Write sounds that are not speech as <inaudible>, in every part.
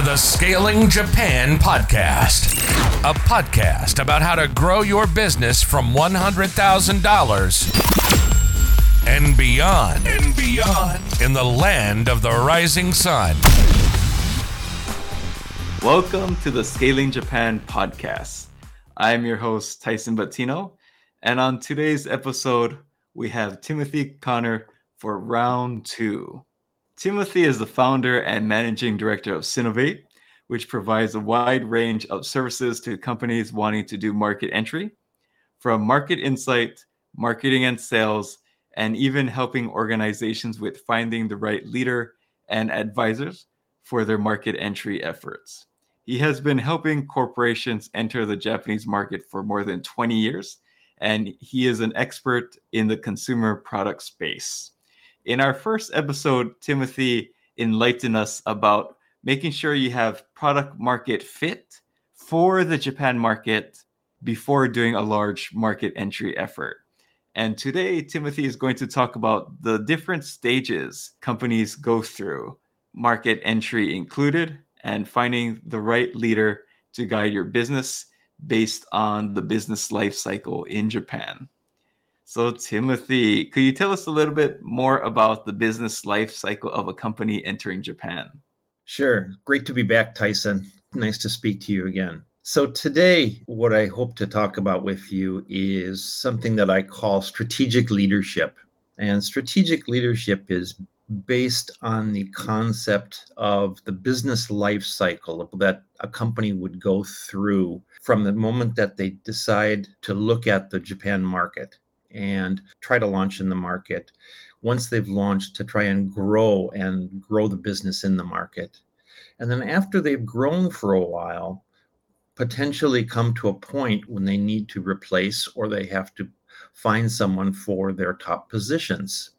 to the Scaling Japan podcast, a podcast about how to grow your business from $100,000 and beyond and beyond in the land of the rising sun. Welcome to the Scaling Japan podcast. I'm your host, Tyson Batino. And on today's episode, we have Timothy Connor for round two. Timothy is the founder and managing director of Synnovate, which provides a wide range of services to companies wanting to do market entry, from market insight, marketing and sales, and even helping organizations with finding the right leader and advisors for their market entry efforts. He has been helping corporations enter the Japanese market for more than 20 years, and he is an expert in the consumer product space. In our first episode, Timothy enlightened us about making sure you have product market fit for the Japan market before doing a large market entry effort. And today, Timothy is going to talk about the different stages companies go through, market entry included, and finding the right leader to guide your business based on the business life cycle in Japan. So, Timothy, could you tell us a little bit more about the business life cycle of a company entering Japan? Sure. Great to be back, Tyson. Nice to speak to you again. So, today, what I hope to talk about with you is something that I call strategic leadership. And strategic leadership is based on the concept of the business life cycle that a company would go through from the moment that they decide to look at the Japan market and try to launch in the market once they've launched to try and grow and grow the business in the market. And then after they've grown for a while, potentially come to a point when they need to replace or they have to find someone for their top positions.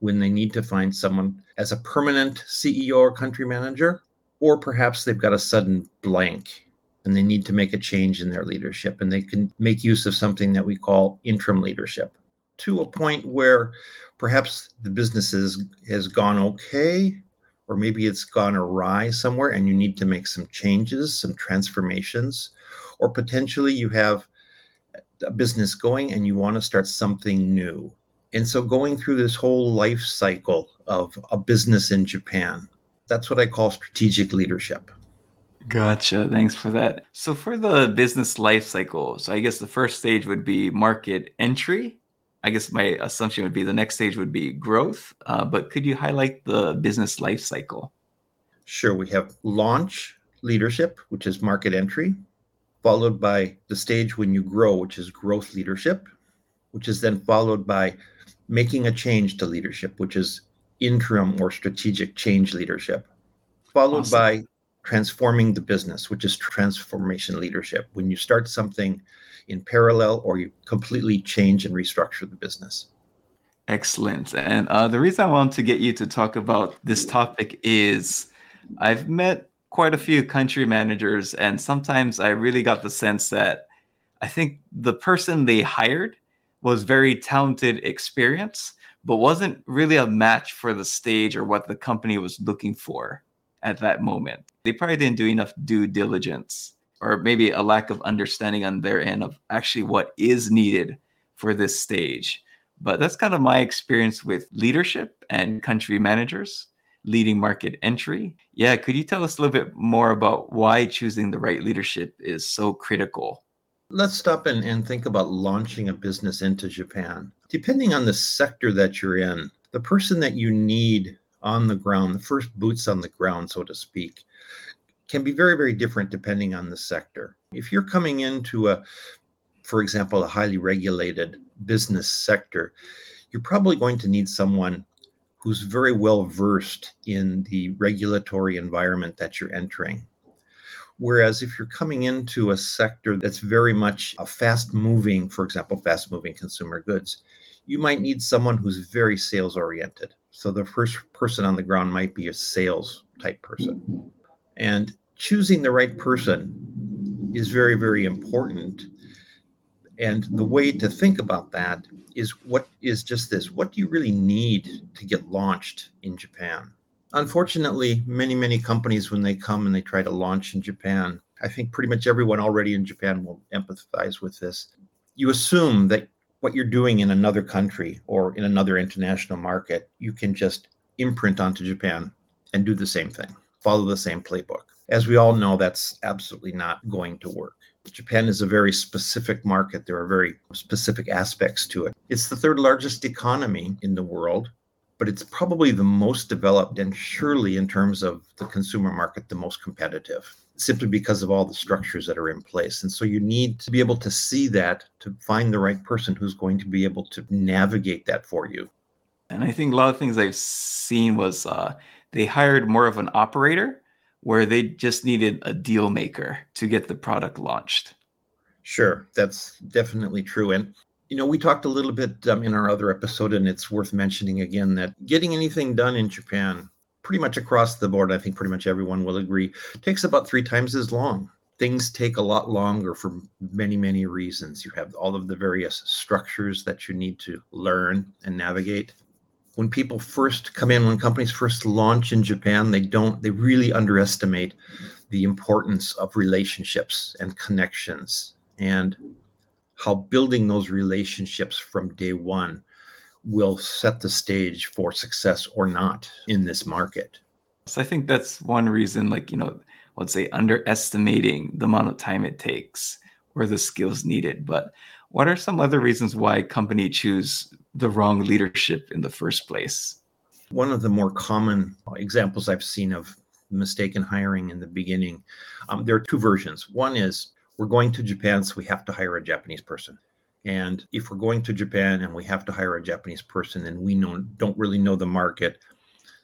When they need to find someone as a permanent CEO or country manager, or perhaps they've got a sudden blank and they need to make a change in their leadership and they can make use of something that we call interim leadership to a point where perhaps the business is, has gone okay, or maybe it's gone awry somewhere and you need to make some changes, some transformations, or potentially you have a business going and you want to start something new. And so going through this whole life cycle of a business in Japan, that's what I call strategic leadership. Gotcha. Thanks for that. So for the business life cycle, so I guess the first stage would be market entry. I guess my assumption would be the next stage would be growth. Uh, but could you highlight the business life cycle? Sure. We have launch leadership, which is market entry, followed by the stage when you grow, which is growth leadership, which is then followed by making a change to leadership, which is interim or strategic change leadership, followed awesome. by transforming the business, which is transformation leadership. When you start something in parallel or you completely change and restructure the business. Excellent. And uh, the reason I want to get you to talk about this topic is I've met quite a few country managers, and sometimes I really got the sense that I think the person they hired was very talented experience, but wasn't really a match for the stage or what the company was looking for at that moment. They probably didn't do enough due diligence or maybe a lack of understanding on their end of actually what is needed for this stage. But that's kind of my experience with leadership and country managers leading market entry. Yeah, could you tell us a little bit more about why choosing the right leadership is so critical? Let's stop and, and think about launching a business into Japan. Depending on the sector that you're in, the person that you need on the ground, the first boots on the ground, so to speak, can be very, very different depending on the sector. If you're coming into a, for example, a highly regulated business sector, you're probably going to need someone who's very well versed in the regulatory environment that you're entering. Whereas if you're coming into a sector that's very much a fast moving, for example, fast moving consumer goods, you might need someone who's very sales oriented. So the first person on the ground might be a sales type person. Mm-hmm. And choosing the right person is very, very important. And the way to think about that is what is just this what do you really need to get launched in Japan? Unfortunately, many, many companies, when they come and they try to launch in Japan, I think pretty much everyone already in Japan will empathize with this. You assume that what you're doing in another country or in another international market, you can just imprint onto Japan and do the same thing, follow the same playbook. As we all know, that's absolutely not going to work. Japan is a very specific market. There are very specific aspects to it. It's the third largest economy in the world, but it's probably the most developed and surely, in terms of the consumer market, the most competitive simply because of all the structures that are in place. And so you need to be able to see that to find the right person who's going to be able to navigate that for you. And I think a lot of things I've seen was uh, they hired more of an operator where they just needed a deal maker to get the product launched. Sure, that's definitely true. And you know, we talked a little bit um, in our other episode, and it's worth mentioning again that getting anything done in Japan, pretty much across the board, I think pretty much everyone will agree, takes about three times as long. Things take a lot longer for many, many reasons. You have all of the various structures that you need to learn and navigate when people first come in, when companies first launch in Japan, they don't, they really underestimate the importance of relationships and connections and how building those relationships from day one will set the stage for success or not in this market. So I think that's one reason, like, you know, let's say underestimating the amount of time it takes or the skills needed. But what are some other reasons why company choose the wrong leadership in the first place? One of the more common examples I've seen of mistaken hiring in the beginning, um, there are two versions. One is we're going to Japan, so we have to hire a Japanese person. And if we're going to Japan and we have to hire a Japanese person and we know, don't really know the market,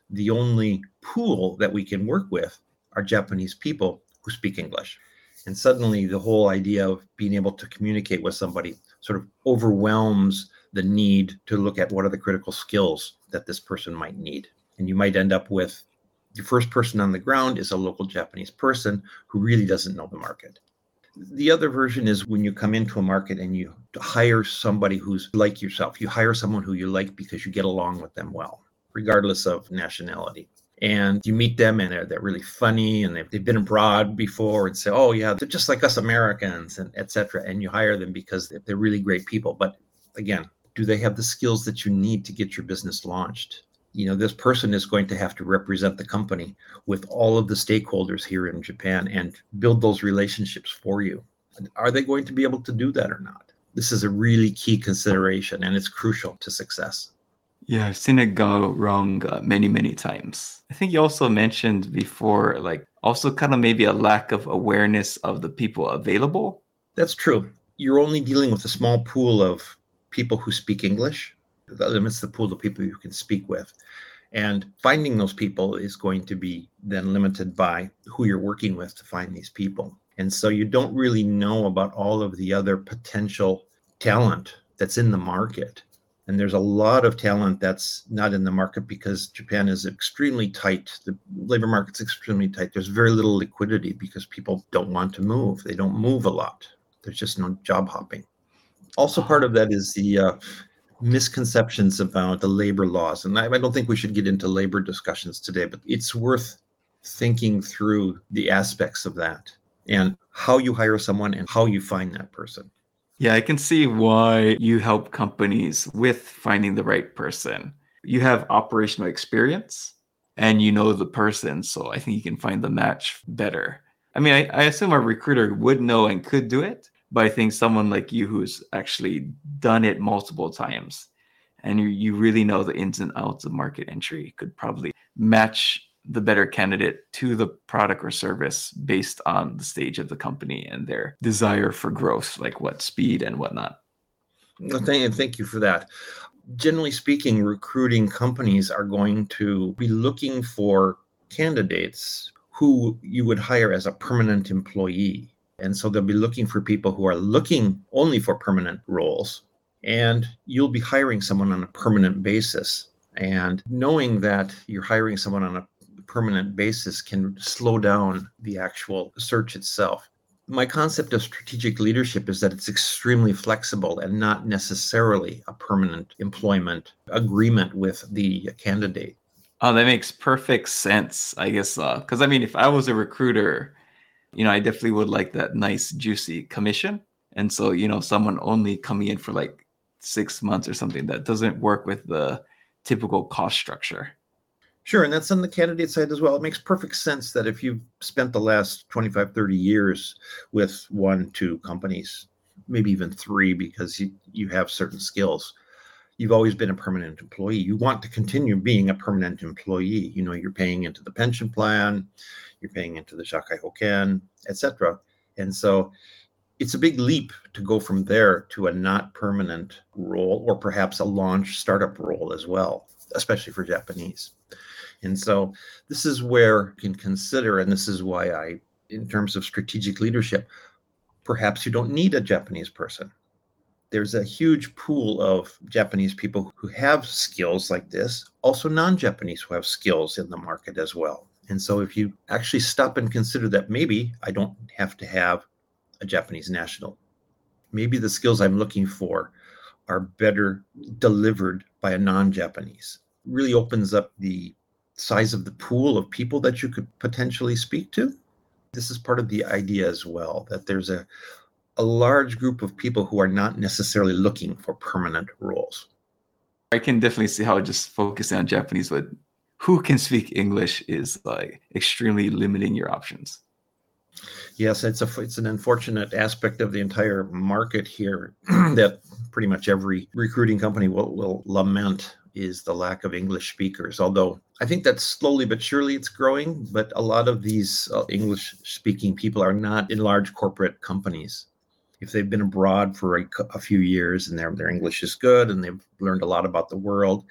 the only pool that we can work with are Japanese people who speak English. And suddenly the whole idea of being able to communicate with somebody sort of overwhelms the need to look at what are the critical skills that this person might need. And you might end up with the first person on the ground is a local Japanese person who really doesn't know the market. The other version is when you come into a market and you hire somebody who's like yourself. You hire someone who you like because you get along with them well, regardless of nationality. And you meet them and they're, they're really funny and they've, they've been abroad before and say, oh, yeah, they're just like us Americans and etc. And you hire them because they're really great people. But again, do they have the skills that you need to get your business launched you know this person is going to have to represent the company with all of the stakeholders here in japan and build those relationships for you. Are they going to be able to do that or not? This is a really key consideration and it's crucial to success. Yeah i've seen it go wrong uh, many many times. I think you also mentioned before like also kind of maybe a lack of awareness of the people available. That's true. You're only dealing with a small pool of people who speak English. That limits the pool of people you can speak with. And finding those people is going to be then limited by who you're working with to find these people. And so you don't really know about all of the other potential talent that's in the market. And there's a lot of talent that's not in the market because Japan is extremely tight. The labor market's extremely tight. There's very little liquidity because people don't want to move. They don't move a lot. There's just no job hopping also part of that is the uh, misconceptions about the labor laws. And I, I, don't think we should get into labor discussions today but it's worth thinking through the aspects of that and how you hire someone and how you find that person. Yeah i can see why you help companies with finding the right person. You have operational experience and you know the person so i think you can find the match better. I mean I, I assume a recruiter would know and could do it but I think someone like you who's actually done it multiple times and you, you really know the ins and outs of market entry could probably match the better candidate to the product or service based on the stage of the company and their desire for growth, like what speed and whatnot. Well, thank, thank you for that. Generally speaking, recruiting companies are going to be looking for candidates who you would hire as a permanent employee and so they'll be looking for people who are looking only for permanent roles. And you'll be hiring someone on a permanent basis. And knowing that you're hiring someone on a permanent basis can slow down the actual search itself. My concept of strategic leadership is that it's extremely flexible and not necessarily a permanent employment agreement with the candidate. Oh, that makes perfect sense. I guess because uh, I mean, if I was a recruiter, you know, I definitely would like that nice juicy commission. And so, you know, someone only coming in for like six months or something that doesn't work with the typical cost structure. Sure. And that's on the candidate side as well. It makes perfect sense that if you've spent the last 25, 30 years with one, two companies, maybe even three, because you, you have certain skills, you've always been a permanent employee. You want to continue being a permanent employee. You know, you're paying into the pension plan, you're paying into the Shakai Hoken, etc. And so it's a big leap to go from there to a not permanent role or perhaps a launch startup role as well, especially for Japanese. And so this is where you can consider, and this is why I, in terms of strategic leadership, perhaps you don't need a Japanese person. There's a huge pool of Japanese people who have skills like this, also non Japanese who have skills in the market as well. And so if you actually stop and consider that maybe I don't have to have a Japanese national, maybe the skills I'm looking for are better delivered by a non Japanese, really opens up the size of the pool of people that you could potentially speak to. This is part of the idea as well that there's a, a large group of people who are not necessarily looking for permanent roles. I can definitely see how just focusing on Japanese would who can speak English is like extremely limiting your options. Yes, it's a it's an unfortunate aspect of the entire market here <clears throat> that pretty much every recruiting company will, will lament is the lack of English speakers. Although I think that slowly but surely it's growing, but a lot of these uh, English speaking people are not in large corporate companies. If they've been abroad for a, a few years and their their English is good and they've learned a lot about the world,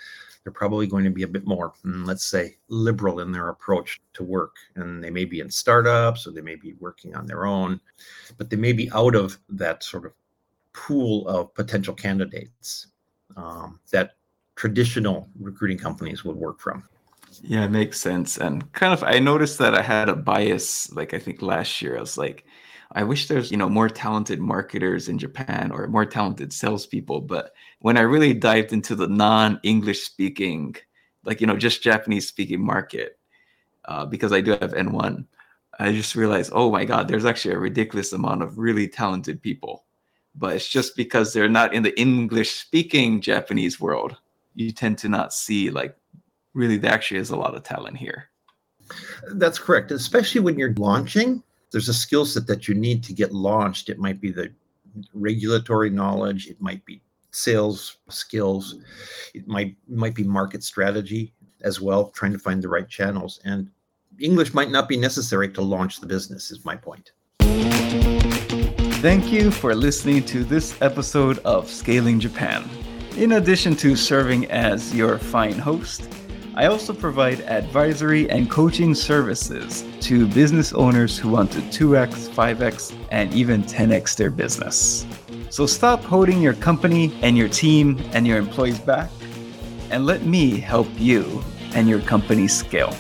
they're probably going to be a bit more, mm, let's say, liberal in their approach to work. And they may be in startups or they may be working on their own, but they may be out of that sort of pool of potential candidates um, that traditional recruiting companies would work from. Yeah, it makes sense. And kind of, I noticed that I had a bias, like I think last year, I was like, I wish there's, you know, more talented marketers in Japan or more talented salespeople. But when I really dived into the non-English speaking, like, you know, just Japanese speaking market, uh, because I do have N1, I just realized, oh my God, there's actually a ridiculous amount of really talented people. But it's just because they're not in the English speaking Japanese world, you tend to not see like really there actually is a lot of talent here. That's correct, especially when you're launching there's a skill set that you need to get launched. It might be the regulatory knowledge, it might be sales skills, it might might be market strategy as well, trying to find the right channels. And English might not be necessary to launch the business, is my point. Thank you for listening to this episode of Scaling Japan. In addition to serving as your fine host, I also provide advisory and coaching services to business owners who want to 2x, 5x, and even 10x their business. So stop holding your company and your team and your employees back and let me help you and your company scale.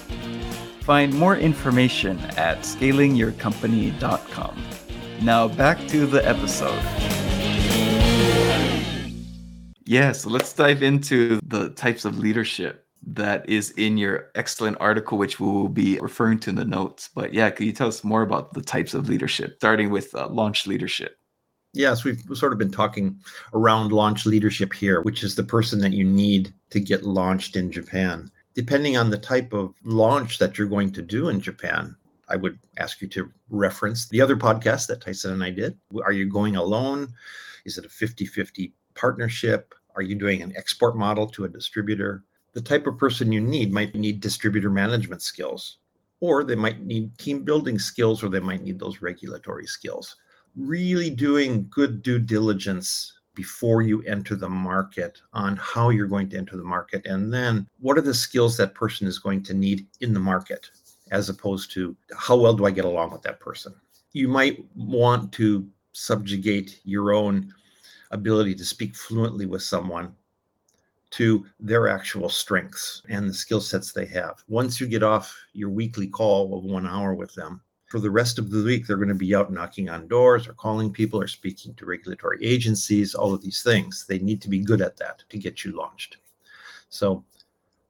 Find more information at scalingyourcompany.com. Now back to the episode. Yeah, so let's dive into the types of leadership that is in your excellent article, which we will be referring to in the notes. But yeah, could you tell us more about the types of leadership, starting with uh, launch leadership? Yes, we've sort of been talking around launch leadership here, which is the person that you need to get launched in Japan. Depending on the type of launch that you're going to do in Japan, I would ask you to reference the other podcast that Tyson and I did. Are you going alone? Is it a 50 50 partnership? Are you doing an export model to a distributor? The type of person you need might need distributor management skills, or they might need team building skills, or they might need those regulatory skills. Really doing good due diligence before you enter the market on how you're going to enter the market. And then what are the skills that person is going to need in the market, as opposed to how well do I get along with that person? You might want to subjugate your own ability to speak fluently with someone to their actual strengths and the skill sets they have. Once you get off your weekly call of one hour with them, for the rest of the week, they're going to be out knocking on doors or calling people or speaking to regulatory agencies, all of these things. They need to be good at that to get you launched. So,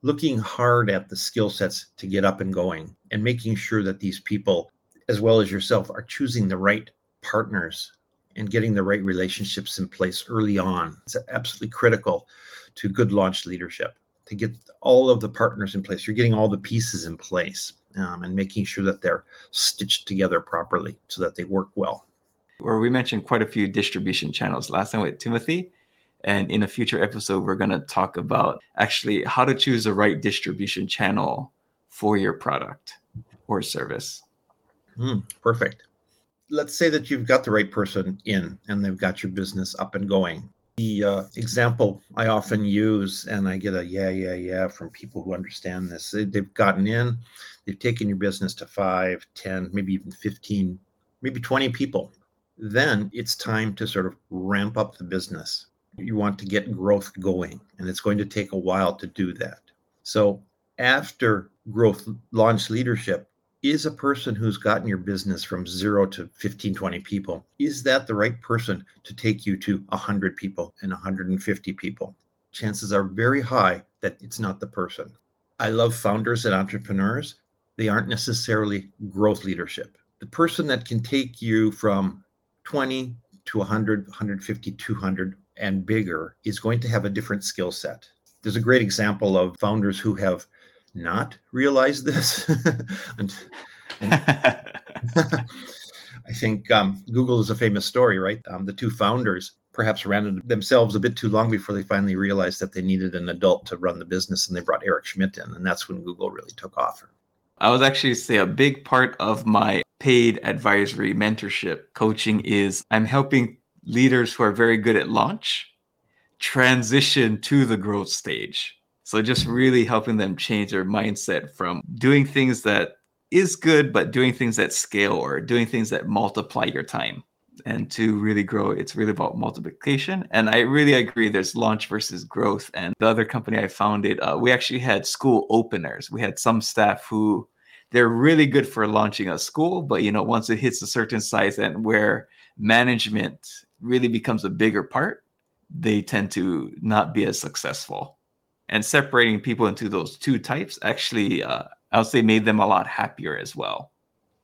looking hard at the skill sets to get up and going and making sure that these people, as well as yourself, are choosing the right partners and getting the right relationships in place early on. It's absolutely critical to good launch leadership to get all of the partners in place. You're getting all the pieces in place um, and making sure that they're stitched together properly so that they work well. Where we mentioned quite a few distribution channels last time with Timothy. And in a future episode, we're going to talk about actually how to choose the right distribution channel for your product or service. Mm, perfect. Let's say that you've got the right person in and they've got your business up and going. The uh, example I often use, and I get a yeah, yeah, yeah from people who understand this. They've gotten in, they've taken your business to five, ten, maybe even 15, maybe 20 people. Then it's time to sort of ramp up the business. You want to get growth going, and it's going to take a while to do that. So, after growth launch leadership, is a person who's gotten your business from zero to 15, 20 people, is that the right person to take you to 100 people and 150 people? Chances are very high that it's not the person. I love founders and entrepreneurs. They aren't necessarily growth leadership. The person that can take you from 20 to 100, 150, 200 and bigger is going to have a different skill set. There's a great example of founders who have not realize this. <laughs> and, and <laughs> I think um, Google is a famous story, right? Um, the two founders perhaps ran themselves a bit too long before they finally realized that they needed an adult to run the business, and they brought Eric Schmidt in, and that's when Google really took off. I was actually say a big part of my paid advisory mentorship coaching is I'm helping leaders who are very good at launch transition to the growth stage. So just really helping them change their mindset from doing things that is good, but doing things that scale or doing things that multiply your time. And to really grow, it's really about multiplication. And I really agree there's launch versus growth. And the other company I founded, uh, we actually had school openers. We had some staff who they're really good for launching a school, but you know, once it hits a certain size and where management really becomes a bigger part, they tend to not be as successful and separating people into those two types actually uh, i would say made them a lot happier as well.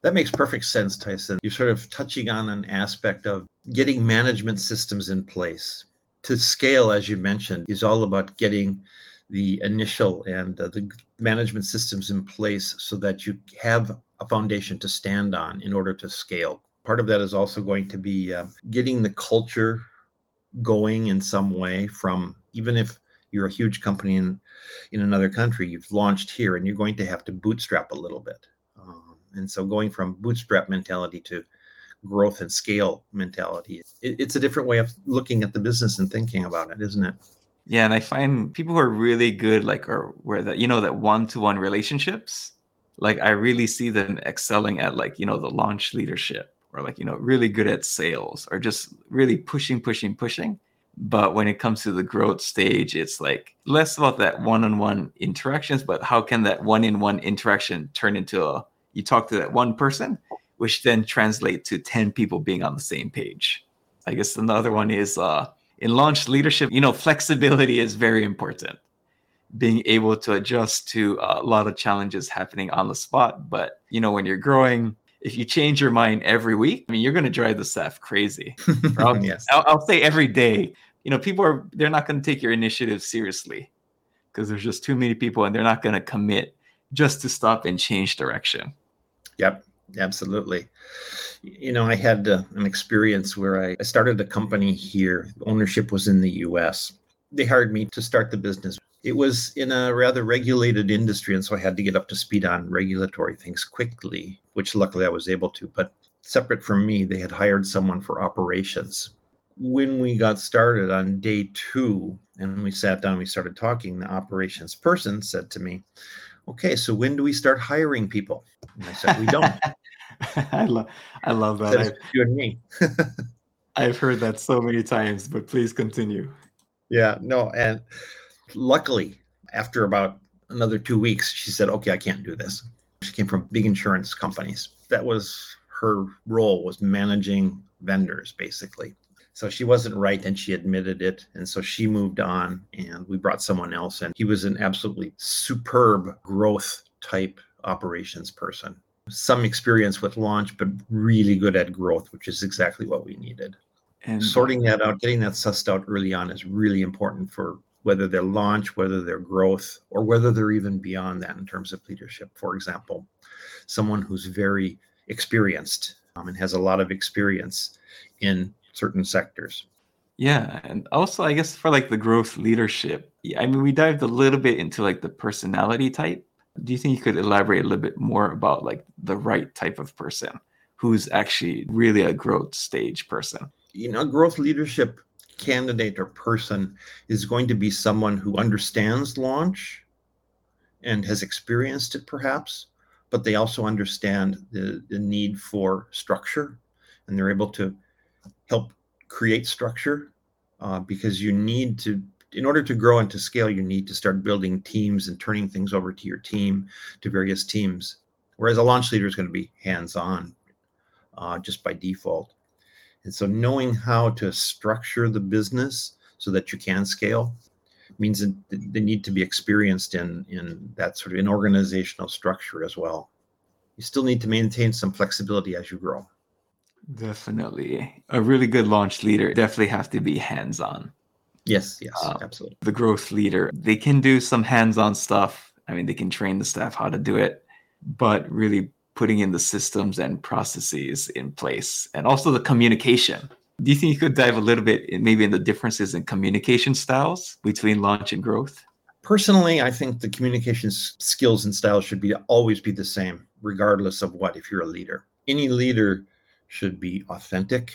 That makes perfect sense tyson. You're sort of touching on an aspect of getting management systems in place. To scale as you mentioned is all about getting the initial and uh, the management systems in place so that you have a foundation to stand on in order to scale. Part of that is also going to be uh, getting the culture going in some way from even if you're a huge company in in another country you've launched here and you're going to have to bootstrap a little bit. Um, and so going from bootstrap mentality to growth and scale mentality it, it's a different way of looking at the business and thinking about it isn't it? Yeah and i find people who are really good like or where that you know that one-to-one relationships like i really see them excelling at like you know the launch leadership or like you know really good at sales or just really pushing pushing pushing but when it comes to the growth stage it's like less about that one-on-one interactions but how can that one-in-one interaction turn into a you talk to that one person which then translate to 10 people being on the same page. I guess another one is uh in launch leadership you know flexibility is very important. Being able to adjust to a lot of challenges happening on the spot but you know when you're growing if you change your mind every week, I mean, you're going to drive the staff crazy. I'll, <laughs> yes. I'll, I'll, say every day, you know, people are, they're not going to take your initiative seriously because there's just too many people and they're not going to commit just to stop and change direction. Yep, absolutely. You know, I had uh, an experience where I, I started a company here. Ownership was in the US. They hired me to start the business it was in a rather regulated industry and so i had to get up to speed on regulatory things quickly which luckily i was able to but separate from me they had hired someone for operations. When we got started on day two and we sat down we started talking the operations person said to me okay so when do we start hiring people? And i said we don't. <laughs> I, love, I love that. You and me. <laughs> I've heard that so many times but please continue. Yeah no and luckily, after about another two weeks, she said, "Okay, I can't do this." She came from big insurance companies. That was her role was managing vendors, basically. So she wasn't right and she admitted it. And so she moved on and we brought someone else and He was an absolutely superb growth type operations person. Some experience with launch, but really good at growth, which is exactly what we needed. And sorting that out, getting that sussed out early on is really important for whether they're launch, whether they're growth, or whether they're even beyond that in terms of leadership. For example, someone who's very experienced um, and has a lot of experience in certain sectors. Yeah, and also I guess for like the growth leadership, I mean we dived a little bit into like the personality type. Do you think you could elaborate a little bit more about like the right type of person who's actually really a growth stage person? You know, growth leadership candidate or person is going to be someone who understands launch and has experienced it perhaps, but they also understand the, the need for structure and they're able to help create structure uh, because you need to in order to grow and to scale you need to start building teams and turning things over to your team to various teams. Whereas a launch leader is going to be hands-on uh, just by default and so knowing how to structure the business so that you can scale means that they need to be experienced in in that sort of an organizational structure as well you still need to maintain some flexibility as you grow Definitely. A really good launch leader definitely have to be hands-on. Yes, yes, um, absolutely. The growth leader, they can do some hands-on stuff. I mean, they can train the staff how to do it, but really putting in the systems and processes in place and also the communication. Do you think you could dive a little bit in, maybe in the differences in communication styles between launch and growth? Personally, I think the communication skills and styles should be always be the same, regardless of what, if you're a leader. Any leader should be authentic,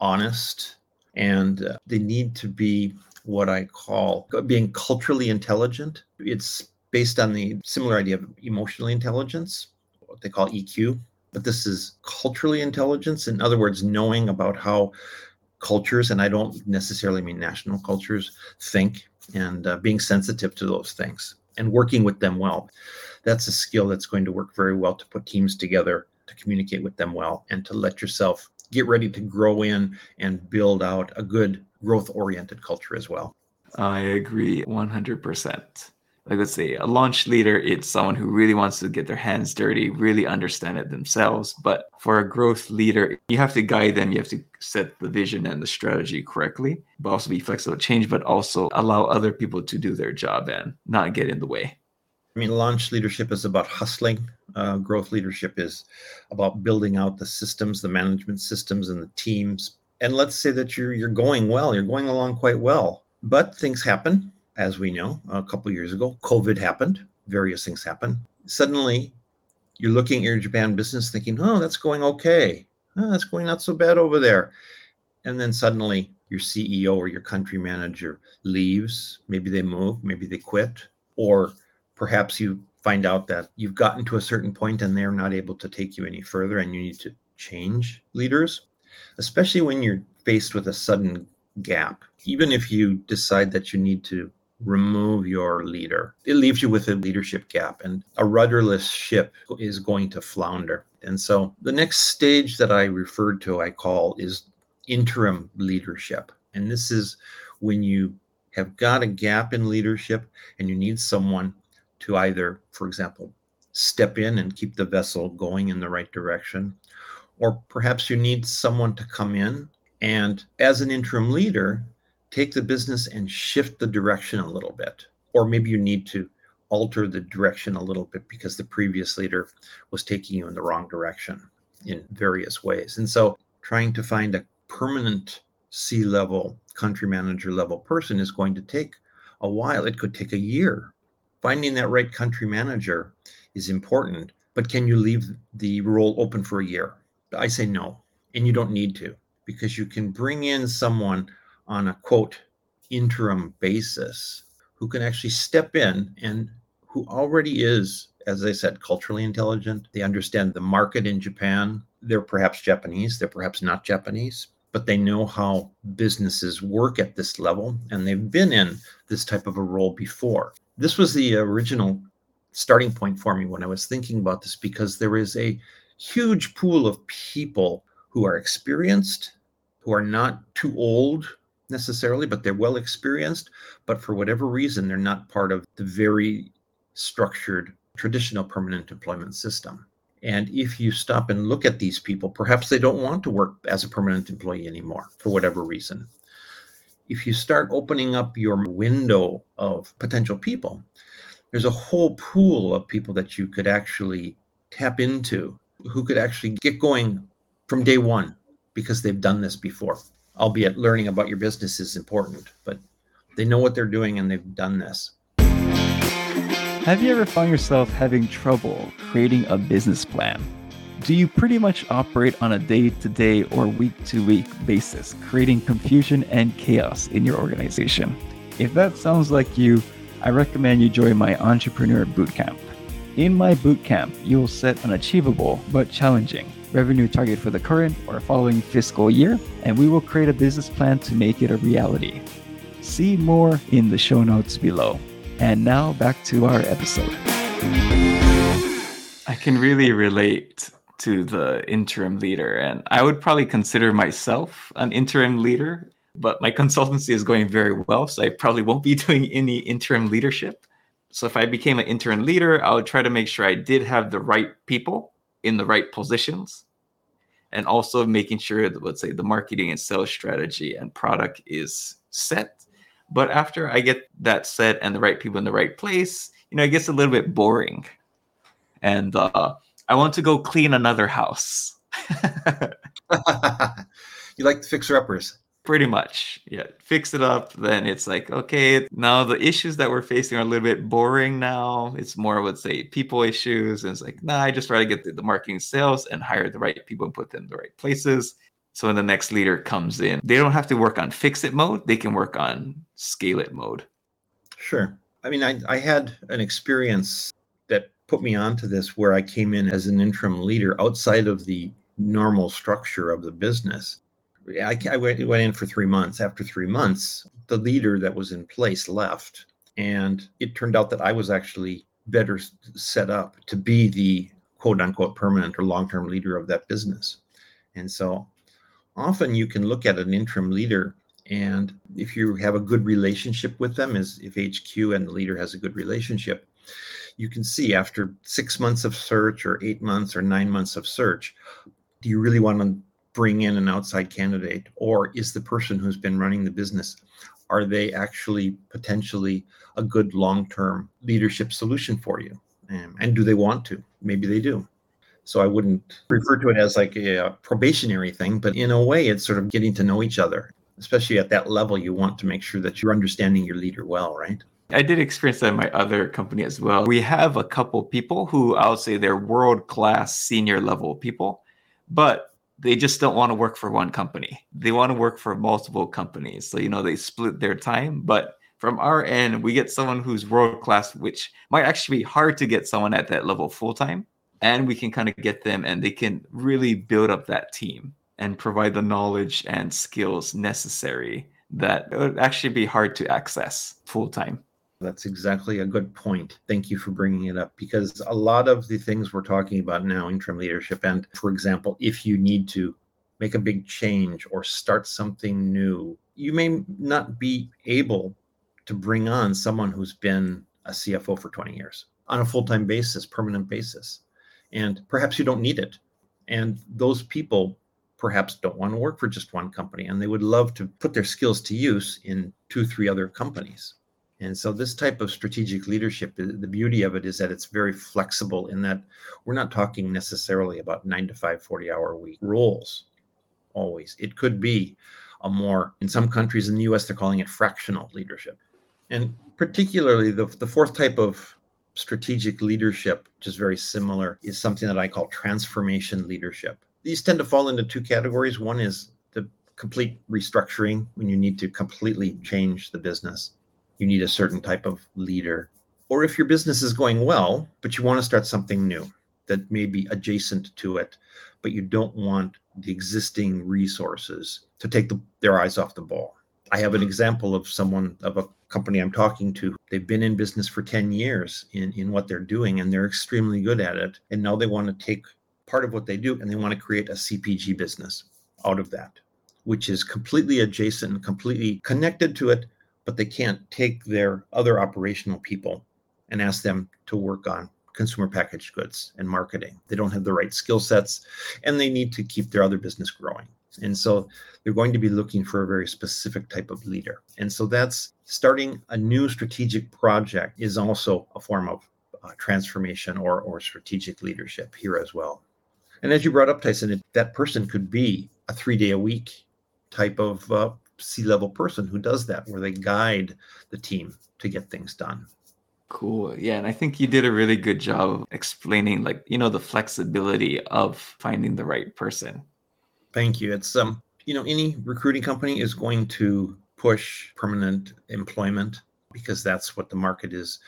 honest, and uh, they need to be what I call being culturally intelligent. It's based on the similar idea of emotional intelligence, they call EQ, but this is culturally intelligence. In other words, knowing about how cultures, and I don't necessarily mean national cultures, think and uh, being sensitive to those things and working with them well. That's a skill that's going to work very well to put teams together to communicate with them well and to let yourself get ready to grow in and build out a good growth oriented culture as well. I agree 100%. Like, let's say a launch leader, it's someone who really wants to get their hands dirty, really understand it themselves. But for a growth leader, you have to guide them, you have to set the vision and the strategy correctly, but also be flexible to change, but also allow other people to do their job and not get in the way. I mean, launch leadership is about hustling. Uh, growth leadership is about building out the systems, the management systems, and the teams. And let's say that you're you're going well, you're going along quite well, but things happen, as we know. A couple years ago, COVID happened. Various things happened. Suddenly, you're looking at your Japan business, thinking, "Oh, that's going okay. Oh, that's going not so bad over there." And then suddenly, your CEO or your country manager leaves. Maybe they move. Maybe they quit, or perhaps you find out that you've gotten to a certain point and they're not able to take you any further and you need to change leaders, especially when you're faced with a sudden gap. Even if you decide that you need to remove your leader, it leaves you with a leadership gap and a rudderless ship is going to flounder. And so the next stage that I referred to, I call is interim leadership. And this is when you have got a gap in leadership and you need someone to either, for example, step in and keep the vessel going in the right direction, or perhaps you need someone to come in and, as an interim leader, take the business and shift the direction a little bit. Or maybe you need to alter the direction a little bit because the previous leader was taking you in the wrong direction in various ways. And so, trying to find a permanent C level, country manager level person is going to take a while. It could take a year finding that right country manager is important, but can you leave the role open for a year? I say no, and you don't need to because you can bring in someone on a quote interim basis who can actually step in and who already is, as I said, culturally intelligent. They understand the market in Japan. They're perhaps Japanese, they're perhaps not Japanese, but they know how businesses work at this level and they've been in this type of a role before this was the original starting point for me when I was thinking about this because there is a huge pool of people who are experienced who are not too old necessarily, but they're well experienced. But for whatever reason, they're not part of the very structured traditional permanent employment system. And if you stop and look at these people, perhaps they don't want to work as a permanent employee anymore for whatever reason. If you start opening up your window of potential people, there's a whole pool of people that you could actually tap into who could actually get going from day one because they've done this before. Albeit learning about your business is important, but they know what they're doing and they've done this. Have you ever found yourself having trouble creating a business plan? Do you pretty much operate on a day to day or week to week basis, creating confusion and chaos in your organization? If that sounds like you, I recommend you join my Entrepreneur Bootcamp. In my bootcamp, you'll set an achievable but challenging revenue target for the current or following fiscal year, and we will create a business plan to make it a reality. See more in the show notes below. And now back to our episode. I can really relate to the interim leader, and I would probably consider myself an interim leader, but my consultancy is going very well, so I probably won't be <laughs> doing any interim leadership. So if I became an interim leader, I would try to make sure I did have the right people in the right positions and also making sure that let's say the marketing and sales strategy and product is set but after I get that set and the right people in the right place, you know, it gets a little bit boring. And uh, I want to go clean another house. <laughs> <laughs> you like the fixer uppers? Pretty much. Yeah. Fix it up. Then it's like, okay, now the issues that we're facing are a little bit boring now. It's more, let's say, people issues. And it's like, nah, I just try to get the, the marketing sales and hire the right people and put them in the right places. So when the next leader comes in, they don't have to work on fix it mode. They can work on scale it mode. Sure. I mean, I, I had an experience that put me onto this where I came in as an interim leader outside of the normal structure of the business. I, I went, went in for three months. After three months, the leader that was in place left. And it turned out that I was actually better set up to be the quote unquote permanent or long term leader of that business. And so often you can look at an interim leader and if you have a good relationship with them as if hq and the leader has a good relationship you can see after six months of search or eight months or nine months of search do you really want to bring in an outside candidate or is the person who's been running the business are they actually potentially a good long-term leadership solution for you um, and do they want to maybe they do so I wouldn't refer to it as like a probationary thing, but in a way, it's sort of getting to know each other. Especially at that level, you want to make sure that you're understanding your leader well, right? I did experience that in my other company as well. We have a couple people who I'll say they're world class senior level people, but they just don't want to work for one company. They want to work for multiple companies. So, you know, they split their time. But from our end, we get someone who's world class, which might actually be hard to get someone at that level full time and we can kind of get them and they can really build up that team and provide the knowledge and skills necessary that would actually be hard to access full time. That's exactly a good point. Thank you for bringing it up because a lot of the things we're talking about now, interim leadership, and for example, if you need to make a big change or start something new, you may not be able to bring on someone who's been a CFO for 20 years on a full time basis, permanent basis and perhaps you don't need it and those people perhaps don't want to work for just one company and they would love to put their skills to use in two three other companies and so this type of strategic leadership the beauty of it is that it's very flexible in that we're not talking necessarily about 9 to 5 40 hour week roles always it could be a more in some countries in the US they're calling it fractional leadership and particularly the, the fourth type of strategic leadership, which is very similar, is something that I call transformation leadership. These tend to fall into two categories. One is the complete restructuring when you need to completely change the business. You need a certain type of leader. Or if your business is going well, but you want to start something new that may be adjacent to it, but you don't want the existing resources to take the, their eyes off the ball. I have an hmm. example of someone of a company I'm talking to. They've been in business for 10 years in, in what they're doing and they're extremely good at it. And now they want to take part of what they do and they want to create a CPG business out of that. which is completely adjacent and completely connected to it, but they can't take their other operational people and ask them to work on consumer packaged goods and marketing. They don't have the right skill sets and they need to keep their other business growing. And so they're going to be looking for a very specific type of leader. And so that's starting a new strategic project is also a form of uh, transformation or, or strategic leadership here as well. And as you brought up, Tyson, that person could be a three day a week type of uh, C level person who does that, where they guide the team to get things done. Cool. Yeah. And I think you did a really good job explaining, like, you know, the flexibility of finding the right person. Thank you. It's, um, you know, any recruiting company is going to push permanent employment because that's what the market is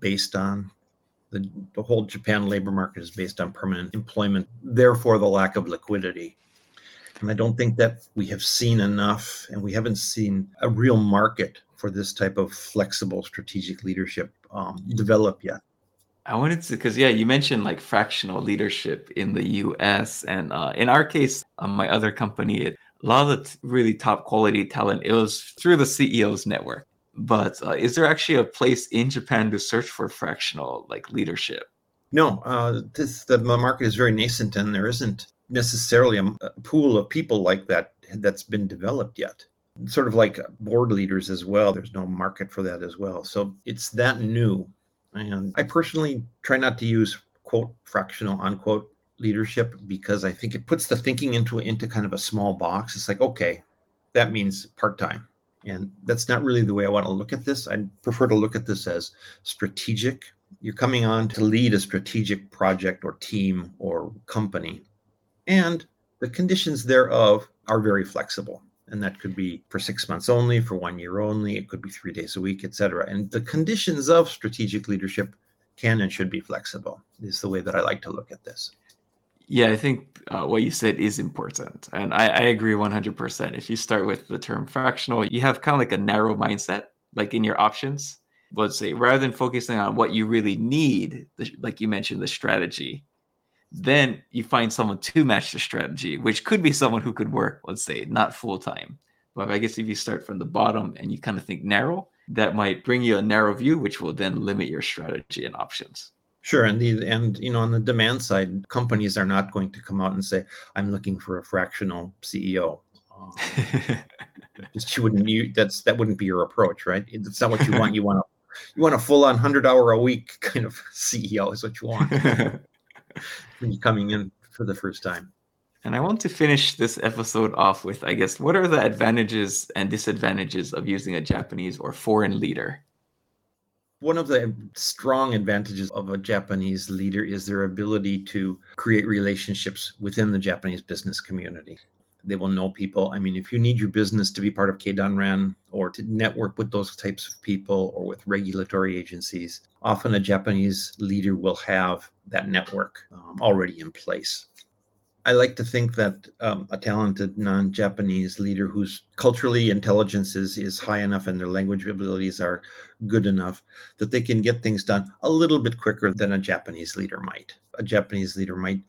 based on. The, the whole Japan labor market is based on permanent employment, therefore, the lack of liquidity. And I don't think that we have seen enough, and we haven't seen a real market for this type of flexible strategic leadership um, develop yet. I wanted to, because yeah, you mentioned like fractional leadership in the U.S. and uh, in our case, um, my other company, it, a lot of the t- really top quality talent, it was through the CEO's network. But uh, is there actually a place in Japan to search for fractional like leadership? No, uh, this the market is very nascent, and there isn't necessarily a, a pool of people like that that's been developed yet sort of like uh, board leaders as well. There's no market for that as well. So it's that new. And I personally try not to use quote fractional unquote leadership because I think it puts the thinking into into kind of a small box. It's like, okay, that means part-time. And that's not really the way I want to look at this. I prefer to look at this as strategic. You're coming on to lead a strategic project or team or company. And the conditions thereof are very flexible and that could be for six months only for one year only it could be three days a week etc and the conditions of strategic leadership can and should be flexible is the way that i like to look at this. Yeah i think uh, what you said is important and I, I agree 100% if you start with the term fractional you have kind of like a narrow mindset like in your options. Let's say rather than focusing on what you really need like you mentioned the strategy then you find someone to match the strategy, which could be someone who could work, let's say, not full time. But I guess if you start from the bottom and you kind of think narrow, that might bring you a narrow view, which will then limit your strategy and options. Sure, and the and you know on the demand side, companies are not going to come out and say, "I'm looking for a fractional CEO." Um, <laughs> you wouldn't you that's that wouldn't be your approach, right? It's not what you want. You want a you want a full on hundred hour a week kind of <laughs> CEO is what you want <laughs> coming in for the first time. And I want to finish this episode off with, I guess, what are the advantages and disadvantages of using a Japanese or foreign leader? One of the strong advantages of a Japanese leader is their ability to create relationships within the Japanese business community. They will know people. I mean, if you need your business to be part of Keidanren or to network with those types of people or with regulatory agencies, often a Japanese leader will have that network um, already in place. I like to think that um, a talented non-Japanese leader whose culturally intelligence is, is high enough and their language abilities are good enough that they can get things done a little bit quicker than a Japanese leader might. A Japanese leader might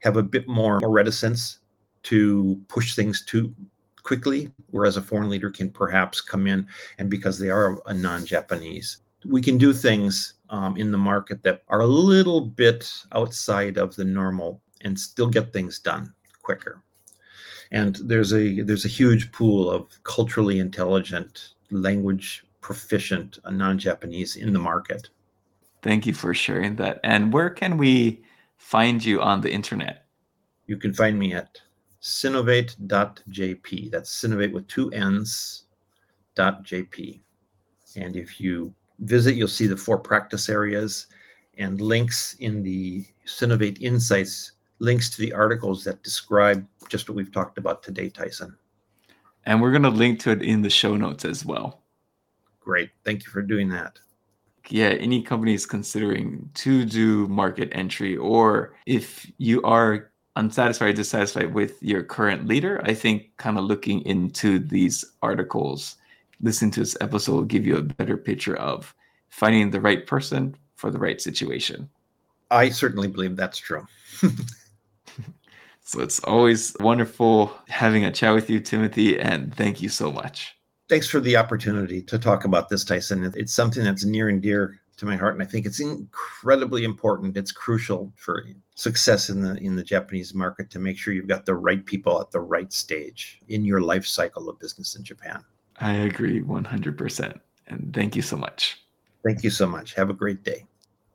have a bit more reticence to push things too quickly, whereas a foreign leader can perhaps come in and because they are a non-Japanese, we can do things um, in the market that are a little bit outside of the normal and still get things done quicker. And there's a there's a huge pool of culturally intelligent, language proficient uh, non-Japanese in the market. Thank you for sharing that. And where can we find you on the internet? You can find me at synnovate.jp. That's Synnovate with two N's dot JP. And if you visit, you'll see the four practice areas and links in the Synnovate Insights, links to the articles that describe just what we've talked about today, Tyson. And we're going to link to it in the show notes as well. Great. Thank you for doing that. Yeah, any companies considering to do market entry, or if you are unsatisfied, dissatisfied with your current leader, I think kind of looking into these articles listening to this episode will give you a better picture of finding the right person for the right situation. I certainly believe that's true. <laughs> So it's always wonderful having a chat with you, Timothy, and thank you so much. Thanks for the opportunity to talk about this, Tyson. It's something that's near and dear to my heart, and I think it's incredibly important. It's crucial for success in the in the Japanese market to make sure you've got the right people at the right stage in your life cycle of business in Japan. I agree 100%. And thank you so much. Thank you so much. Have a great day.